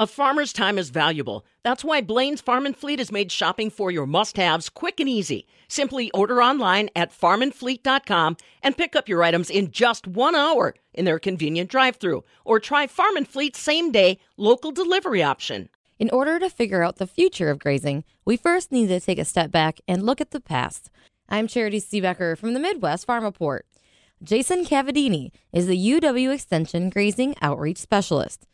A farmer's time is valuable. That's why Blain's Farm and Fleet has made shopping for your must haves quick and easy. Simply order online at farmandfleet.com and pick up your items in just one hour in their convenient drive through. Or try Farm and Fleet's same day local delivery option. In order to figure out the future of grazing, we first need to take a step back and look at the past. I'm Charity Seebecker from the Midwest Farm Report. Jason Cavadini is the UW Extension Grazing Outreach Specialist.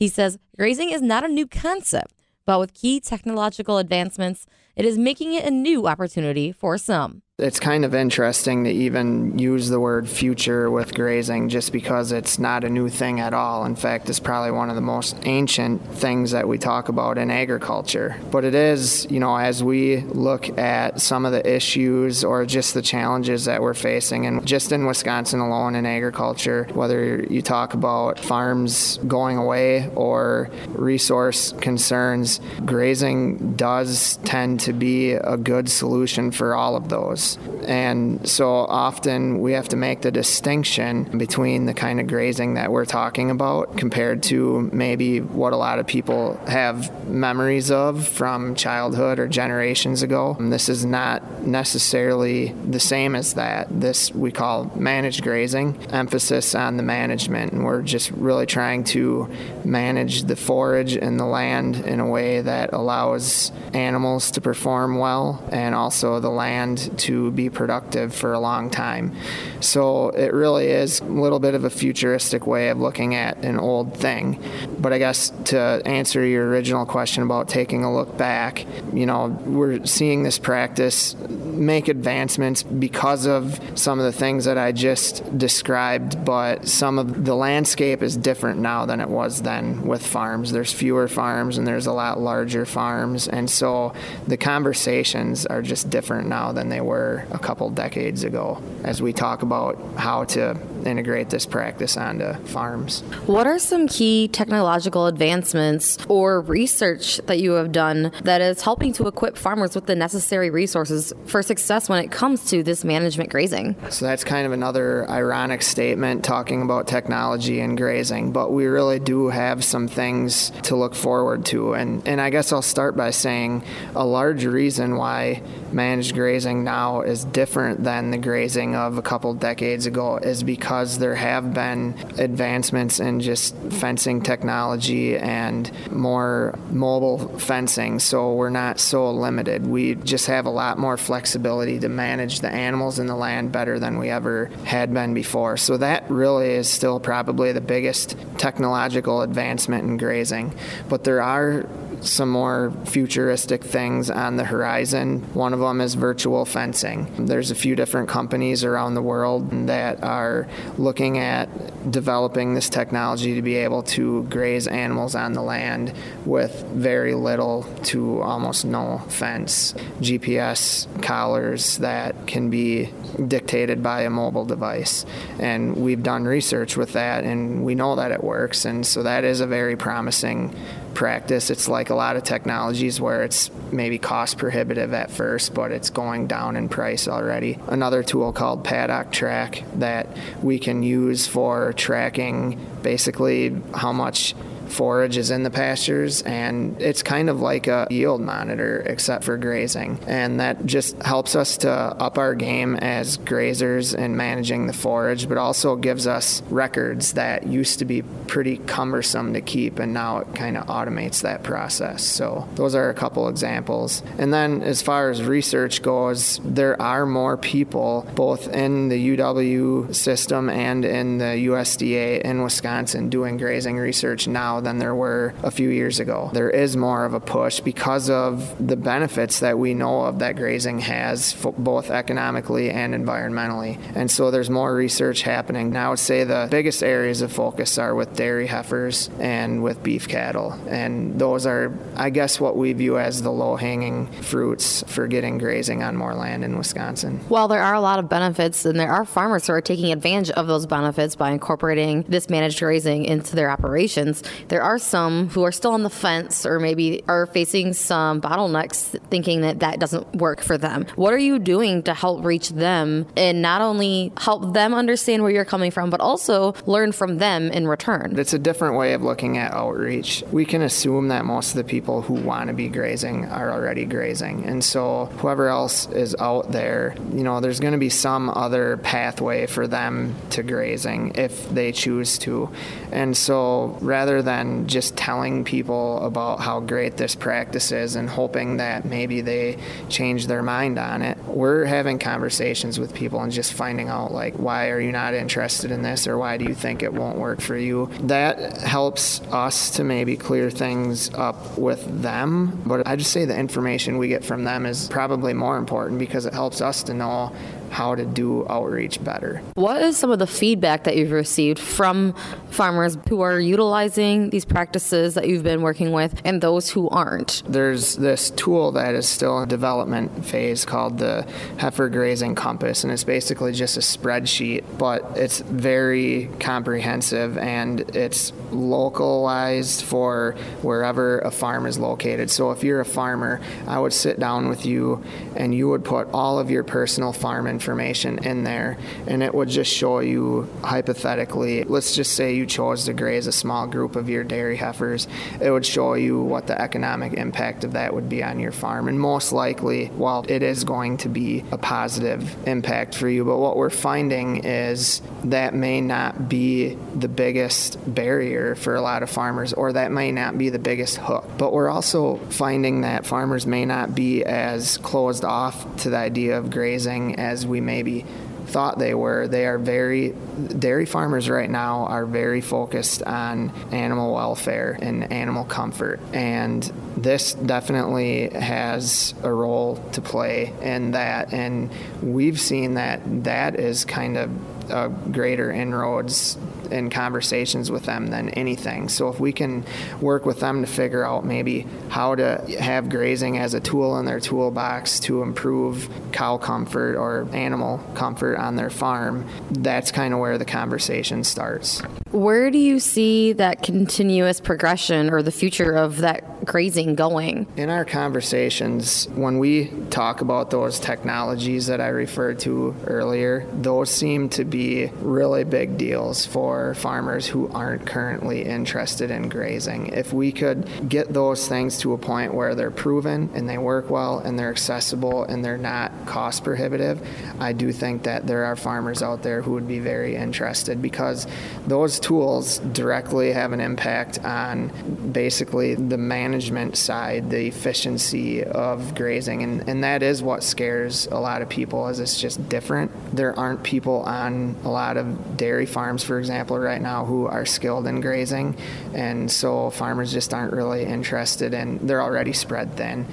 He says grazing is not a new concept, but with key technological advancements, it is making it a new opportunity for some it's kind of interesting to even use the word future with grazing just because it's not a new thing at all. In fact, it's probably one of the most ancient things that we talk about in agriculture. But it is, you know, as we look at some of the issues or just the challenges that we're facing, and just in Wisconsin alone in agriculture, whether you talk about farms going away or resource concerns, grazing does tend to be a good solution for all of those. And so often we have to make the distinction between the kind of grazing that we're talking about compared to maybe what a lot of people have memories of from childhood or generations ago. And this is not necessarily the same as that. This we call managed grazing, emphasis on the management. And we're just really trying to manage the forage and the land in a way that allows animals to perform well and also the land to be productive for a long time. So it really is a little bit of a futuristic way of looking at an old thing. But I guess to answer your original question about taking a look back, you know, we're seeing this practice make advancements because of some of the things that I just described, but some of the landscape is different now than it was then with farms. There's fewer farms and there's a lot larger farms, and so the conversations are just different now than they were a couple decades ago as we talk about how to integrate this practice onto farms. What are some key technological advancements or research that you have done that is helping to equip farmers with the necessary resources for success when it comes to this management grazing? So that's kind of another ironic statement talking about technology and grazing, but we really do have some things to look forward to. And, and I guess I'll start by saying a large reason why managed grazing now is different than the grazing of a couple decades ago is because there have been advancements in just fencing technology and more mobile fencing. So we're not so limited. We just have a lot more flexibility to manage the animals in the land better than we ever had been before. So that really is still probably the biggest technological advancement in grazing. But there are some more futuristic things on the horizon. One of them is virtual fencing. There's a few different companies around the world that are looking at developing this technology to be able to graze animals on the land with very little to almost no fence. GPS collars that can be dictated by a mobile device. And we've done research with that and we know that it works. And so that is a very promising practice. It's like a lot of technologies where it's maybe cost prohibitive at first, but it's going down in price already. Another tool called Paddock Track that we can use for tracking basically how much forage is in the pastures, and it's kind of like a yield monitor except for grazing. And that just helps us to up our game as grazers in managing the forage, but also gives us records that used to be pretty cumbersome to keep, and now it kind of automates that process. So, those are a couple examples. And then, as far as research goes, there are more people both in the UW system and in the USDA in Wisconsin doing grazing research now than there were a few years ago. There is more of a push because of the benefits that we know of that grazing has, both economically and environmentally. And so there's more research happening. Now, I would say the biggest areas of focus are with dairy heifers and with beef cattle. And those are, I guess, what we view as the low hanging fruits for getting grazing on more land in Wisconsin. While there are a lot of benefits, and there are farmers who are taking advantage of those benefits by incorporating this managed grazing into their operations, there are some who are still on the fence or maybe are facing some bottlenecks thinking that that doesn't work for them. What are you doing to help reach them and not only help them understand where you're coming from, but also learn from them in return? It's a different way of looking at outreach. We can assume that most of the people who want to be grazing are already grazing. And so whoever else is out there, you know, there's going to be some other pathway for them to grazing if they choose to. And so rather than just telling people about how great this practice is and hoping that maybe they change their mind on it, we're having conversations with people and just finding out like why are you not interested in this or why do you think it won't work for you. That helps us to maybe clear things up with them, but I just say the information we get from them is probably more important because it helps us to know how to do outreach better. What is some of the feedback that you've received from farmers who are utilizing these practices that you've been working with and those who aren't? There's this tool that is still in development phase called the Heifer Grazing Compass, and it's basically just a spreadsheet, but it's very comprehensive and it's localized for wherever a farm is located. So if you're a farmer, I would sit down with you and you would put all of your personal farm information in there, and it would just show you hypothetically, let's just say you chose to graze a small group of your dairy heifers, it would show you what the economic impact of that would be on your farm. And most likely, while it is going to be a positive impact for you, but what we're finding is that may not be the biggest barrier for a lot of farmers, or that may not be the biggest hook. But we're also finding that farmers may not be as closed off to the idea of grazing as we maybe thought they were. They are very, dairy farmers right now are very focused on animal welfare and animal comfort. And this definitely has a role to play in that. And we've seen that that is kind of a greater inroads in conversations with them than anything. So if we can work with them to figure out maybe how to have grazing as a tool in their toolbox to improve cow comfort or animal comfort on their farm, that's kind of where the conversation starts. Where do you see that continuous progression or the future of that grazing going? In our conversations, when we talk about those technologies that I referred to earlier, those seem to be really big deals for farmers who aren't currently interested in grazing. If we could get those things to a point where they're proven and they work well and they're accessible and they're not cost prohibitive, I do think that there are farmers out there who would be very interested because those tools directly have an impact on basically the management side, the efficiency of grazing. And, and that is what scares a lot of people is it's just different. There aren't people on a lot of dairy farms, for example, right now who are skilled in grazing. And so farmers just aren't really interested and they're already spread thin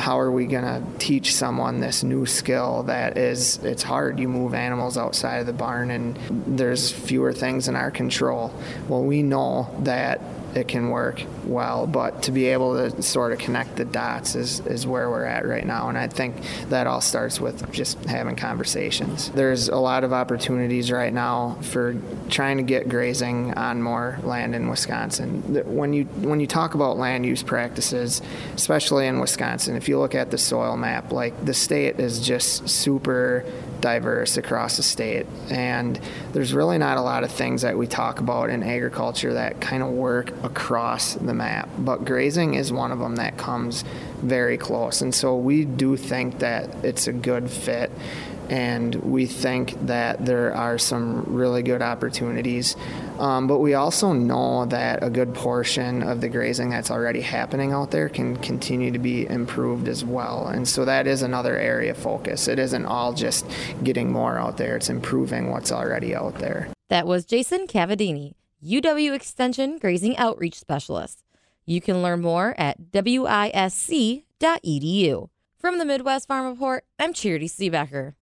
how are we going to teach someone this new skill that is it's hard. You move animals outside of the barn and there's fewer things in our control. Well we know that it can work well, but to be able to sort of connect the dots is, is where we're at right now. And I think that all starts with just having conversations. There's a lot of opportunities right now for trying to get grazing on more land in Wisconsin. When you when you talk about land use practices, especially in Wisconsin, if you look at the soil map, like the state is just super diverse across the state. And there's really not a lot of things that we talk about in agriculture that kind of work across the map. But grazing is one of them that comes very close. And so we do think that it's a good fit and we think that there are some really good opportunities. Um, but we also know that a good portion of the grazing that's already happening out there can continue to be improved as well. And so that is another area of focus. It isn't all just getting more out there, it's improving what's already out there. That was Jason Cavadini, UW Extension Grazing Outreach Specialist. You can learn more at wisc.edu. From the Midwest Farm Report, I'm Charity Seebecker.